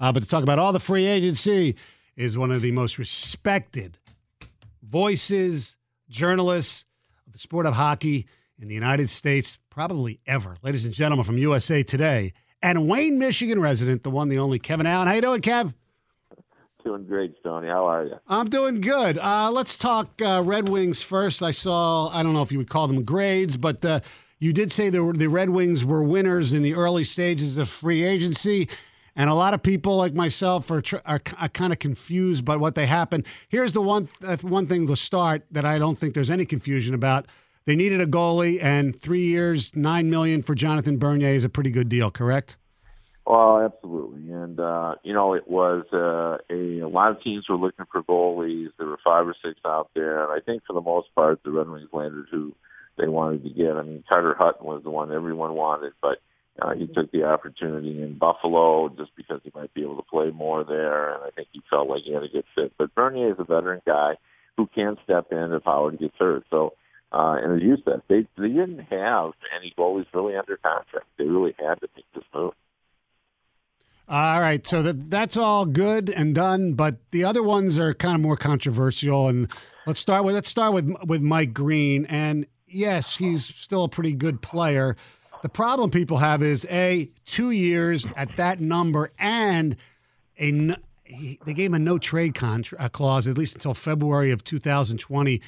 Uh, but to talk about all the free agency is one of the most respected voices, journalists of the sport of hockey in the United States, probably ever. Ladies and gentlemen from USA Today and Wayne, Michigan resident, the one, the only Kevin Allen. How you doing, Kev? Doing great, Stoney. How are you? I'm doing good. Uh, let's talk uh, Red Wings first. I saw, I don't know if you would call them grades, but uh, you did say the, the Red Wings were winners in the early stages of free agency. And a lot of people like myself are, are, are kind of confused by what they happened. Here's the one, th- one thing to start that I don't think there's any confusion about. They needed a goalie, and three years, nine million for Jonathan Bernier is a pretty good deal, correct? Well, absolutely, and uh, you know it was uh, a, a lot of teams were looking for goalies. There were five or six out there, and I think for the most part, the Red Wings landed who they wanted to get. I mean, Carter Hutton was the one everyone wanted, but uh, he took the opportunity in Buffalo just because he might be able to play more there, and I think he felt like he had a good fit. But Bernier is a veteran guy who can step in if Howard gets hurt. So, uh, and as you said, they they didn't have any goalies really under contract. They really had to make this move. All right, so that that's all good and done, but the other ones are kind of more controversial. And let's start with let's start with with Mike Green. And yes, he's still a pretty good player. The problem people have is a two years at that number and a he, they gave him a no trade contract uh, clause at least until February of 2020.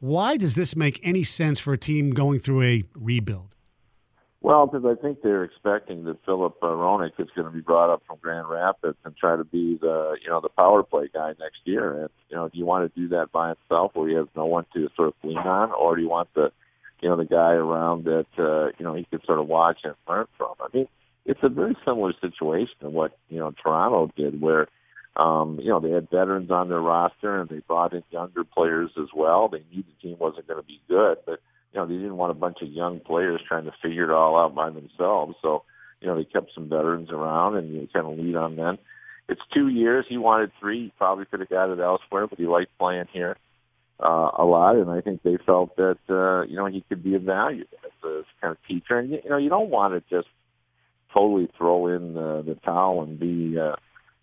Why does this make any sense for a team going through a rebuild? Well, because I think they're expecting that Filip Hronek is going to be brought up from Grand Rapids and try to be the you know the power play guy next year. And you know, do you want to do that by himself, where he has no one to sort of lean on, or do you want the you know the guy around that uh, you know he could sort of watch and learn from? I mean, it's a very similar situation to what you know Toronto did, where um, you know they had veterans on their roster and they brought in younger players as well. They knew the team wasn't going to be good, but you know, they didn't want a bunch of young players trying to figure it all out by themselves. So, you know, they kept some veterans around and you kind of lead on them. It's two years. He wanted three. He probably could have got it elsewhere, but he liked playing here uh, a lot. And I think they felt that, uh, you know, he could be of value as a kind of teacher. And, you know, you don't want to just totally throw in the, towel and be, uh,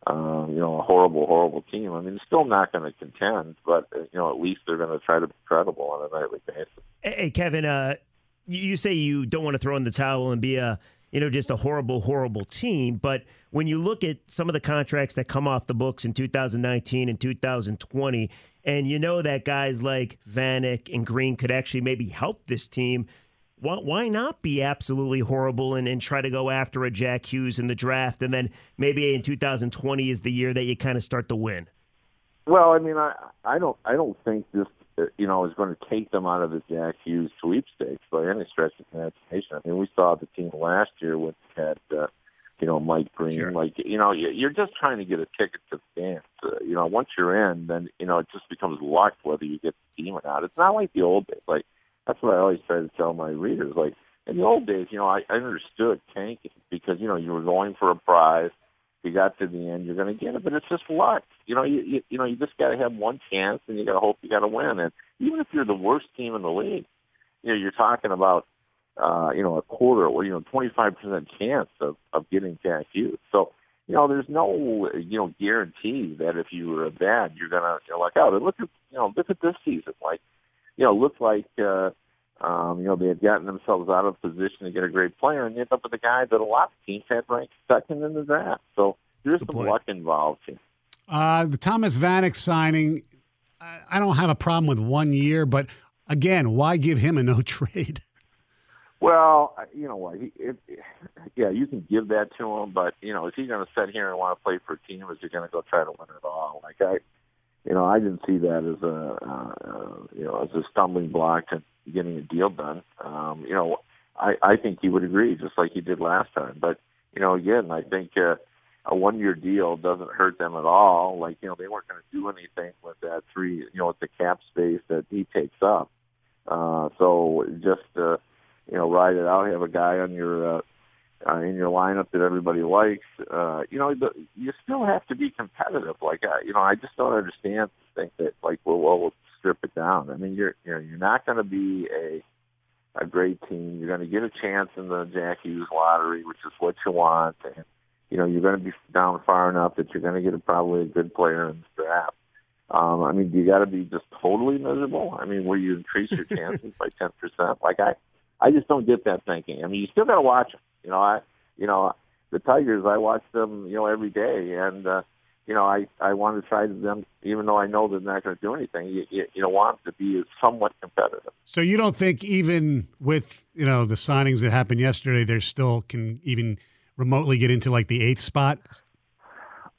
um, you know, a horrible, horrible team. I mean, still not going to contend, but uh, you know, at least they're going to try to be credible on a nightly basis. Hey, Kevin, uh, you say you don't want to throw in the towel and be a, you know, just a horrible, horrible team. But when you look at some of the contracts that come off the books in 2019 and 2020, and you know that guys like Vanek and Green could actually maybe help this team why not be absolutely horrible and, and try to go after a Jack Hughes in the draft, and then maybe in 2020 is the year that you kind of start to win? Well, I mean, I I don't I don't think this you know is going to take them out of the Jack Hughes sweepstakes by any stretch of imagination. I mean, we saw the team last year with had uh, you know Mike Green. Sure. Like you know, you're just trying to get a ticket to the dance. Uh, you know, once you're in, then you know it just becomes luck whether you get the team or not. It's not like the old days. Like that's what I always try to tell my readers. Like in the old days, you know, I, I understood tanking because you know you were going for a prize. You got to the end, you're going to get it, but it's just luck. You know, you you, you know, you just got to have one chance, and you got to hope you got to win. And even if you're the worst team in the league, you know, you're talking about uh, you know a quarter or you know 25 percent chance of of getting Jack Hughes. So you know, there's no you know guarantee that if you were bad, you're gonna you know, luck out. And look at you know look at this season. Like you know, looked like uh, um, you know they had gotten themselves out of position to get a great player, and you end up with a guy that a lot of teams had ranked second in the draft. So there's Good some point. luck involved here. Uh, the Thomas Vanek signing, I, I don't have a problem with one year, but again, why give him a no trade? Well, you know what? He, it, yeah, you can give that to him, but you know, is he going to sit here and want to play for a team? Or is he going to go try to win it all? Like I, you know, I didn't see that as a uh, uh, you know as a stumbling block to getting a deal done. Um, you know, I, I think he would agree, just like he did last time. But you know, again, I think uh, a one-year deal doesn't hurt them at all. Like you know, they weren't going to do anything with that three, you know, with the cap space that he takes up. Uh, so just uh, you know, ride it out. Have a guy on your uh, uh, in your lineup that everybody likes. Uh, you know, the, you still have to be competitive. Like, uh, you know, I just don't understand think that like, well, we'll strip it down. I mean, you're you know, you're not going to be a a great team. You're going to get a chance in the Jack Hughes lottery, which is what you want. And you know, you're going to be down far enough that you're going to get a, probably a good player in the draft. Um, I mean, you got to be just totally miserable? I mean, where you increase your chances by ten percent? Like I, I just don't get that thinking. I mean, you still got to watch them. You know, I, you know, the Tigers, I watch them, you know, every day, and uh, you know, I I want to try to them, even though I know they're not going to do anything. You, you, you know, want them to be somewhat competitive. So you don't think even with you know the signings that happened yesterday, they still can even remotely get into like the eighth spot?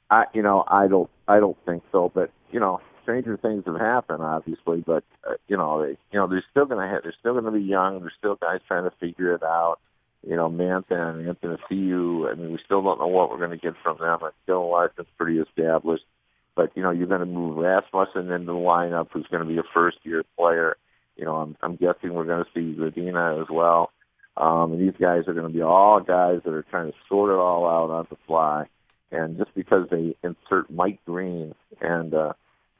I, you know, I don't, I don't think so. But you know, stranger things have happened, obviously. But uh, you know, they, you know, they're still going to have, they're still going to be young. There's still guys trying to figure it out. You know, Mantha and Anthony CU. I mean, we still don't know what we're going to get from them. I still, Larkin's pretty established. But you know, you're going to move Rasmussen into the lineup, who's going to be a first-year player. You know, I'm, I'm guessing we're going to see Zadina as well. Um, and these guys are going to be all guys that are trying to sort it all out on the fly. And just because they insert Mike Green and uh,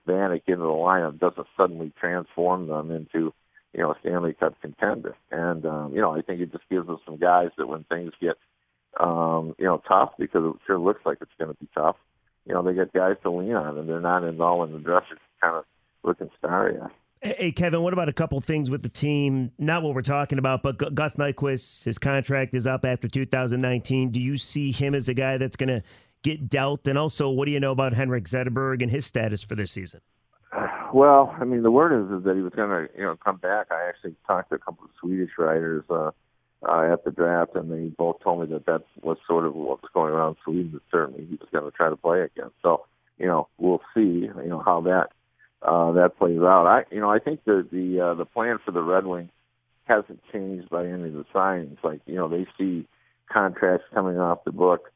Vanek into the lineup doesn't suddenly transform them into, you know, a Stanley Cup contender. And um, you know, I think it just gives us some guys that when things get, um, you know, tough because it sure looks like it's going to be tough. You know, they get guys to lean on, and they're not involved in the dressers kind of looking starry. Hey, Kevin, what about a couple things with the team? Not what we're talking about, but Gus Nyquist, his contract is up after 2019. Do you see him as a guy that's going to get dealt? And also, what do you know about Henrik Zetterberg and his status for this season? Well, I mean, the word is, is that he was going to, you know, come back. I actually talked to a couple of Swedish writers uh, uh, at the draft, and they both told me that that was sort of what was going around Sweden. That certainly he was going to try to play again. So, you know, we'll see, you know, how that uh, that plays out. I, you know, I think the the uh, the plan for the Red Wings hasn't changed by any of the signings. Like, you know, they see contracts coming off the book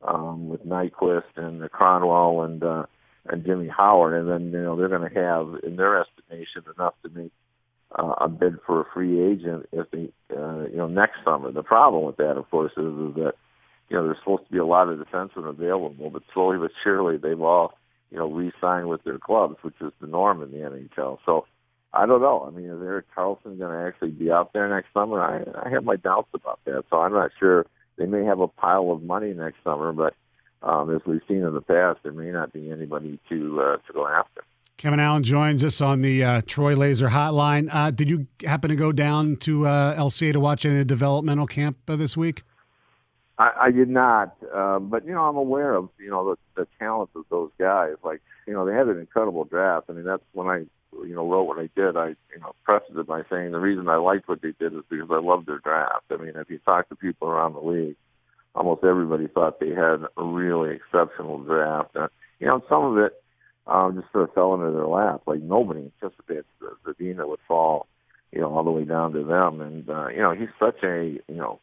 um, with Nyquist and the Kronwall and uh, and Jimmy Howard, and then you know they're going to have, in their estimation, enough to make uh, a bid for a free agent if they, uh, you know, next summer. The problem with that, of course, is, is that you know there's supposed to be a lot of defensemen available, but slowly but surely they've all you know, re-sign with their clubs, which is the norm in the NHL. So I don't know. I mean, is Erik Karlsson going to actually be out there next summer? I, I have my doubts about that. So I'm not sure. They may have a pile of money next summer, but um, as we've seen in the past, there may not be anybody to uh, to go after. Kevin Allen joins us on the uh, Troy Laser Hotline. Uh, did you happen to go down to uh, LCA to watch any of the developmental camp uh, this week? I, I did not, uh, but you know I'm aware of you know the, the talents of those guys. Like you know they had an incredible draft. I mean that's when I you know wrote what I did. I you know prefaced it by saying the reason I liked what they did is because I loved their draft. I mean if you talk to people around the league, almost everybody thought they had a really exceptional draft. Uh, you know some of it um, just sort of fell into their lap. Like nobody anticipated that Zadina would fall you know all the way down to them. And uh, you know he's such a you know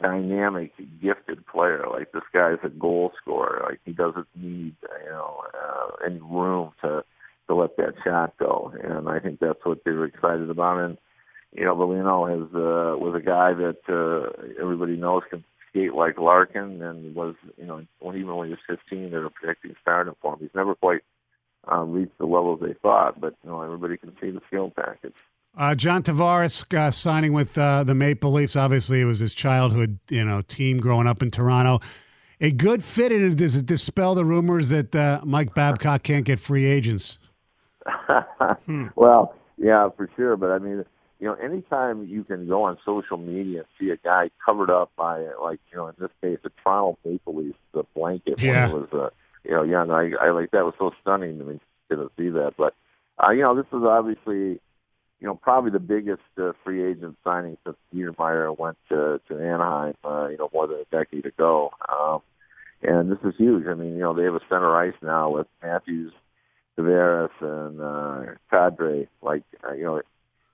dynamic, gifted player. Like this guy's a goal scorer. Like he doesn't need you know uh, any room to to let that shot go. And I think that's what they were excited about. And you know, Veleno has uh, was a guy that uh, everybody knows can skate like Larkin, and was you know when even when he was 15, they were predicting starting for him. He's never quite uh, reached the levels they thought, but you know everybody can see the skill package. Uh, John Tavares uh, signing with uh, the Maple Leafs. Obviously, it was his childhood, you know, team growing up in Toronto. A good fit, and does it dispel the rumors that uh, Mike Babcock can't get free agents? hmm. Well, yeah, for sure. But I mean, you know, anytime you can go on social media and see a guy covered up by, like, you know, in this case, the Toronto Maple Leafs, the blanket yeah. when he was, uh, you know, young. I, I like that was so stunning to me to see that. But, uh, you know, this is obviously you know, probably the biggest uh, free agent signing since Niedermayer went to, to Anaheim, uh, you know, more than a decade ago. Um, and this is huge. I mean, you know, they have a center ice now with Matthews, Tavares, and uh, Kadri. Like, uh, you know,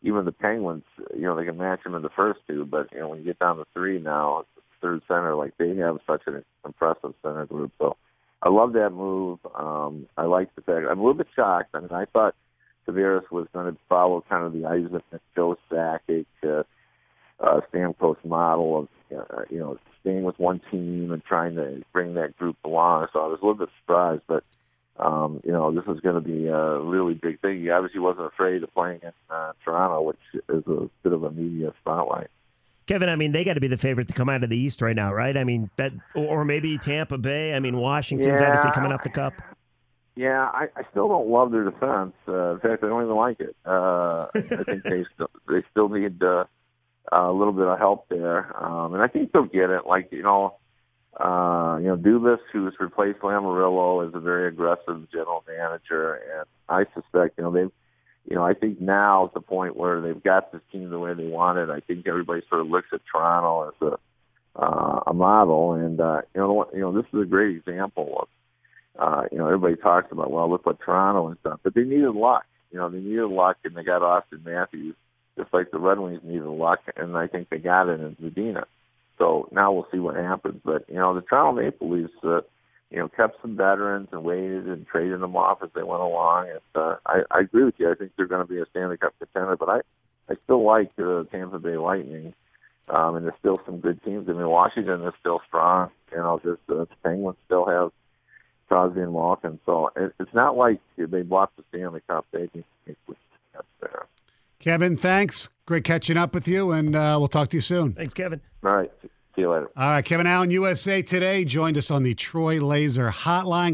even the Penguins, you know, they can match them in the first two, but you know, when you get down to three now, third center, like they have such an impressive center group. So, I love that move. Um, I like the fact. I'm a little bit shocked. I mean, I thought Tavares was going to follow kind of the Isaac Joe Sakic, uh, uh, Stamkos model of, uh, you know, staying with one team and trying to bring that group along. So I was a little bit surprised, but, um, you know, this is going to be a really big thing. He obviously wasn't afraid of playing in uh, Toronto, which is a bit of a media spotlight. Kevin, I mean, they got to be the favorite to come out of the East right now, right? I mean, that, or, maybe Tampa Bay. I mean, Washington's Yeah. obviously coming off the cup. Yeah, I, I still don't love their defense. Uh, in fact, I don't even like it. Uh, I think they still they still need uh, a little bit of help there, um, and I think they'll get it. Like you know, uh, you know, Dubas, who's replaced Lamoriello, is a very aggressive general manager, and I suspect you know they've. You know, I think now is the point where they've got this team the way they want it. I think everybody sort of looks at Toronto as a uh, a model, and uh, you know, you know, this is a great example of uh, you know, everybody talks about, well, look what Toronto and stuff, but they needed luck. You know, they needed luck, and they got Auston Matthews, just like the Red Wings needed luck, and I think they got it in Zadina. So now we'll see what happens. But you know, the Toronto Maple Leafs, uh, you know, kept some veterans and waited and traded them off as they went along. And uh, I, I agree with you. I think they're going to be a Stanley Cup contender, but I, I still like uh, Tampa Bay Lightning. Um, and there's still some good teams. I mean, Washington is still strong. You know, just uh, the Penguins still have Crosby and Malkin. So it, it's not like they bought the Stanley Cup. They can that's there. Kevin, thanks. Great catching up with you, and uh, we'll talk to you soon. Thanks, Kevin. All right. See you later. All right, Kevin Allen, USA Today, joined us on the Troy Laser Hotline.